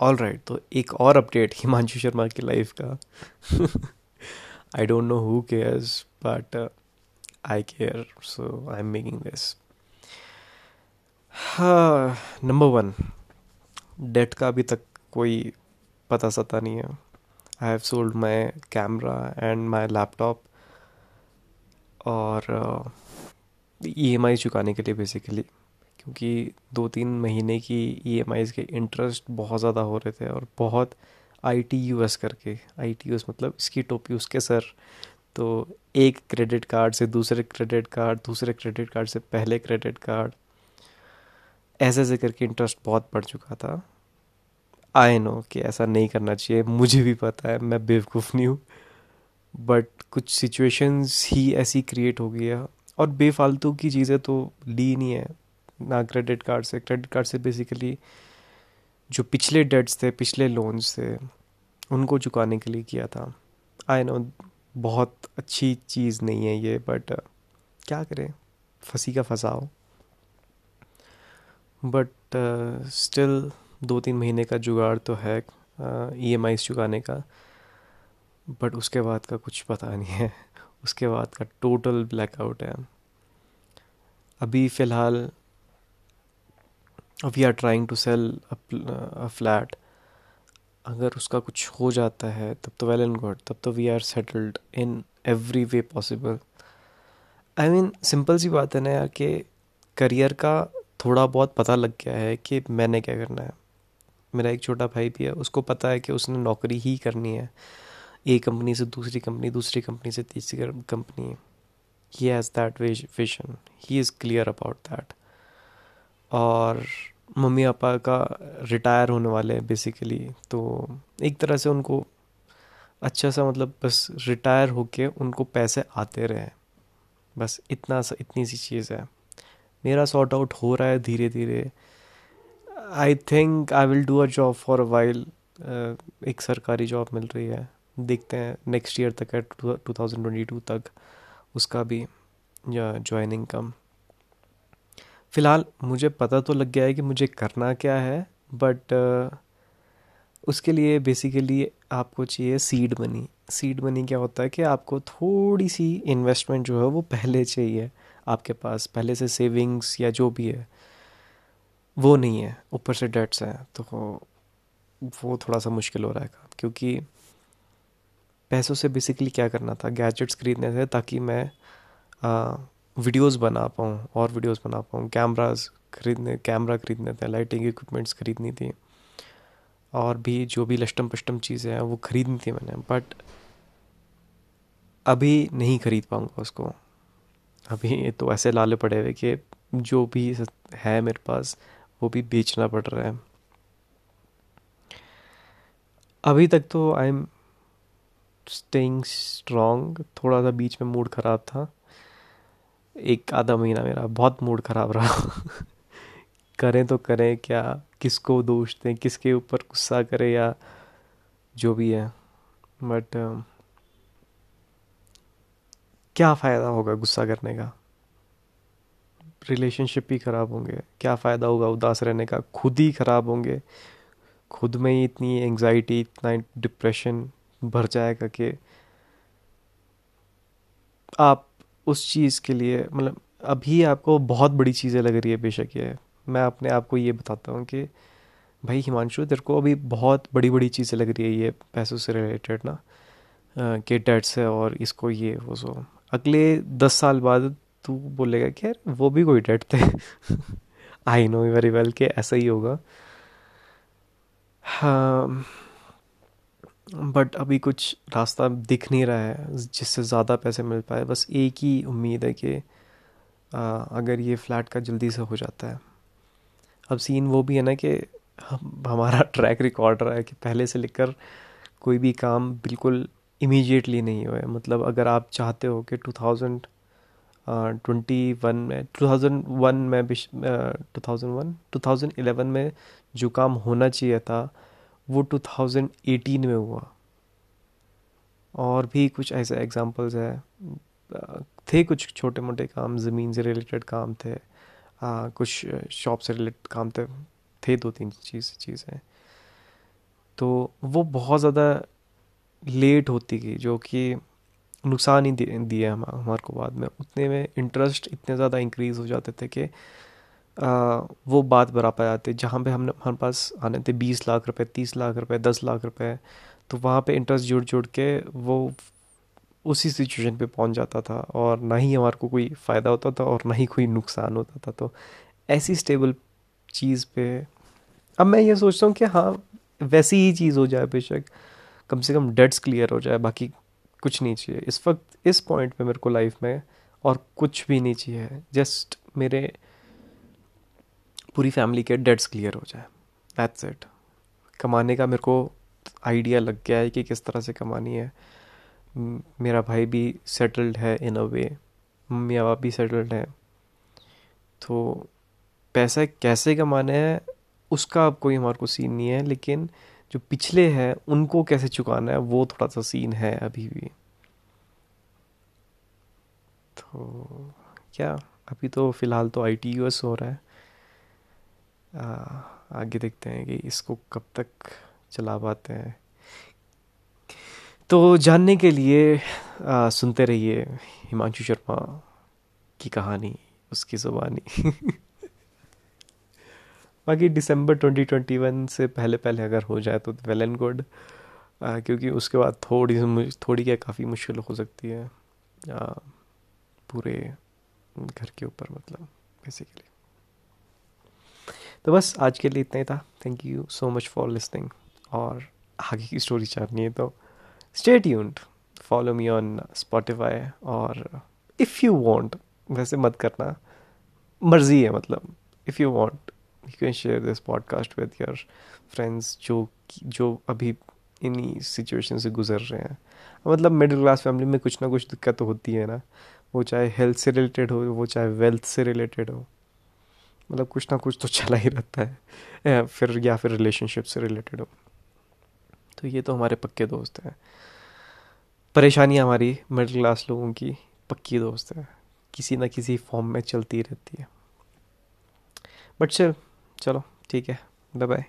All right तो एक और अपडेट हिमांशु शर्मा की लाइफ का। I don't know who cares but I care so I am making this हाँ नंबर वन डेट का अभी तक कोई पता सता नहीं है। I have sold my camera and my laptop और ई एम आई चुकाने के लिए बेसिकली क्योंकि दो तीन महीने की ई आईज़ के इंटरेस्ट बहुत ज़्यादा हो रहे थे और बहुत आई टी यू एस करके आई टी यू एस मतलब इसकी टोपी उसके सर। तो एक क्रेडिट कार्ड से दूसरे क्रेडिट कार्ड दूसरे क्रेडिट कार्ड से पहले क्रेडिट कार्ड ऐसे ऐसे करके इंटरेस्ट बहुत बढ़ चुका था। आई नो कि ऐसा नहीं करना चाहिए, मुझे भी पता है, मैं बेवकूफ़ नहीं हूँ। बट कुछ सिचुएशंस ही ऐसी क्रिएट हो गई है और बेफालतू की चीज़ें तो ली नहीं है। ना क्रेडिट कार्ड से क्रेडिट कार्ड से बेसिकली जो पिछले डेट्स थे पिछले लोन्स थे उनको चुकाने के लिए किया था। आई नो बहुत अच्छी चीज़ नहीं है ये बट क्या करें? फंसी का फंसाओ बट स्टिल uh, दो तीन महीने का जुगाड़ तो है ई एम आई चुकाने का। बट उसके बाद का कुछ पता नहीं है। उसके बाद का टोटल ब्लैकआउट है। अभी फ़िलहाल we are trying to sell a flat अगर उसका कुछ हो जाता है, तब तो वेल एंड गुड तब तो we are settled in every way possible I mean simple सी बात है ना यार कि करियर का थोड़ा बहुत पता लग गया है कि मैंने क्या करना है। मेरा एक छोटा भाई भी है, उसको पता है कि उसने नौकरी ही करनी है। एक कंपनी से दूसरी कंपनी दूसरी कंपनी से तीसरी company he has that vision he is clear about that और मम्मी पापा का रिटायर होने वाले हैं बेसिकली तो एक तरह से उनको अच्छा सा मतलब बस रिटायर होके उनको पैसे आते रहे। बस इतना सा, इतनी सी चीज़ है। मेरा सॉर्ट आउट हो रहा है धीरे धीरे I think I will do a job for a while एक सरकारी जॉब मिल रही है। देखते हैं नेक्स्ट ईयर तक है, टू थाउज़ेंड ट्वेंटी टू तक उसका भी ज्वाइनिंग कम फ़िलहाल मुझे पता तो लग गया है कि मुझे करना क्या है बट उसके लिए बेसिकली आपको चाहिए सीड मनी सीड मनी क्या होता है कि आपको थोड़ी सी इन्वेस्टमेंट जो है वो पहले चाहिए आपके पास, पहले से सेविंग्स या जो भी है, वो नहीं है, ऊपर से डेट्स हैं तो वो थोड़ा सा मुश्किल हो रहा है क्योंकि पैसों से बेसिकली क्या करना था? गैजेट्स खरीदने थे ताकि मैं वीडियोस बना पाऊँ, और वीडियोस बना पाऊँ। कैमराज खरीदने, कैमरा खरीदने थे, लाइटिंग इक्विपमेंट्स खरीदनी थी, और भी जो भी लष्टम पष्टम चीज़ें हैं, वो खरीदनी थी मैंने। बट अभी नहीं खरीद पाऊँगा उसको। अभी तो ऐसे लाले पड़े हुए कि जो भी है मेरे पास, वो भी बेचना पड़ रहा है। अभी तक तो आई एम स्टेइंग स्ट्रॉन्ग थोड़ा सा बीच में मूड ख़राब था। एक आधा महीना मेरा बहुत मूड ख़राब रहा। करें तो करें क्या किसको दोष दें किसके ऊपर गुस्सा करें या जो भी है। बट uh, क्या फ़ायदा होगा गुस्सा करने का? रिलेशनशिप ही ख़राब होंगे। क्या फ़ायदा होगा उदास रहने का? खुद ही ख़राब होंगे। खुद में ही इतनी एंजाइटी इतना डिप्रेशन भर जाएगा कि आप उस चीज़ के लिए मतलब अभी आपको बहुत बड़ी चीज़ें लग रही है बेशक ये। मैं अपने आप को ये बताता हूँ कि भाई हिमांशु, तेरे को अभी बहुत बड़ी बड़ी चीज़ें लग रही है ये पैसों से रिलेटेड ना कि डेट्स है और इसको ये, वो सो अगले दस साल बाद तू बोलेगा कि यार वो भी कोई डेट थे। आई नो वेरी वेल कि ऐसा ही होगा। हाँ बट अभी कुछ रास्ता दिख नहीं रहा है जिससे ज़्यादा पैसे मिल पाए। बस एक ही उम्मीद है कि अगर ये फ्लैट का जल्दी से हो जाता है। अब सीन वो भी है ना कि हम, हमारा ट्रैक रिकॉर्ड रहा है कि पहले से लेकर कोई भी काम बिल्कुल इमीडिएटली नहीं हुआ है। मतलब अगर आप चाहते हो कि टू थाउज़ेंड ट्वेंटी वन में टू थाउज़ेंड वन में two thousand one two thousand eleven में जो काम होना चाहिए था वो टू थाउज़ेंड एटीन में हुआ। और भी कुछ ऐसे एग्जांपल्स है। थे कुछ छोटे मोटे काम ज़मीन से रिलेटेड काम थे। आ, कुछ शॉप से रिलेटेड काम थे। थे दो तीन चीज़ चीज़ें। तो वो बहुत ज़्यादा लेट होती गई जो कि नुकसान ही दिए हम हमारे को बाद में। उतने में इंटरेस्ट इतने ज़्यादा इंक्रीज़ हो जाते थे कि वो बात बराबर आते जहाँ पे हमने, हमारे पास आने थे बीस लाख रुपए, तीस लाख रुपए, दस लाख रुपए तो वहाँ पे इंटरेस्ट जुड़ जुड़ के वो उसी सिचुएशन पे पहुँच जाता था और ना ही हमारे को कोई फ़ायदा होता था और ना ही कोई नुकसान होता था। तो ऐसी स्टेबल चीज़ पे अब मैं ये सोचता हूँ कि हाँ वैसी ही चीज़ हो जाए बेशक, कम से कम डेट्स क्लियर हो जाए, बाकी कुछ नहीं चाहिए। इस वक्त, इस पॉइंट पे मेरे को लाइफ में और कुछ भी नहीं चाहिए जस्ट मेरे पूरी फैमिली के डेट्स क्लियर हो जाए। दैट्स इट कमाने का मेरे को आइडिया लग गया है कि किस तरह से कमानी है। मेरा भाई भी सेटल्ड है इन अ वे मम्मी बाप भी सेटल्ड है। तो पैसा कैसे कमाना है, उसका अब कोई हमारे को सीन नहीं है, लेकिन जो पिछले हैं, उनको कैसे चुकाना है, वो थोड़ा सा सीन है अभी भी। तो क्या? अभी तो फ़िलहाल तो आई टी यू एस हो रहा है। आगे देखते हैं कि इसको कब तक चला पाते हैं। तो जानने के लिए आ, सुनते रहिए हिमांशु शर्मा की कहानी उसकी ज़ुबानी। बाकी दिसंबर 2021 से पहले पहले अगर हो जाए तो वेल एंड गुड क्योंकि उसके बाद थोड़ी थोड़ी क्या काफ़ी मुश्किल हो सकती है आ, पूरे घर के ऊपर मतलब बेसिकली तो बस आज के लिए इतना ही था। Thank you so much for listening और आगे की स्टोरी चाहनी है तो stay tuned follow me on Spotify और इफ़ यू वांट वैसे मत करना। मर्ज़ी है मतलब। If you want you can share this podcast with your friends जो जो अभी इन्हीं सिचुएशन से गुजर रहे हैं। मतलब मिडिल क्लास फैमिली में कुछ ना कुछ दिक्कत तो होती है ना। वो चाहे हेल्थ से रिलेटेड हो, वो चाहे वेल्थ से रिलेटेड हो। मतलब कुछ ना कुछ तो चला ही रहता है फिर, या फिर रिलेशनशिप से रिलेटेड हो। तो ये तो हमारे पक्के दोस्त हैं। परेशानी हमारी मिडिल क्लास लोगों की पक्की दोस्त है। किसी ना किसी फॉर्म में चलती रहती है। बट चल चलो, ठीक है बाय बाय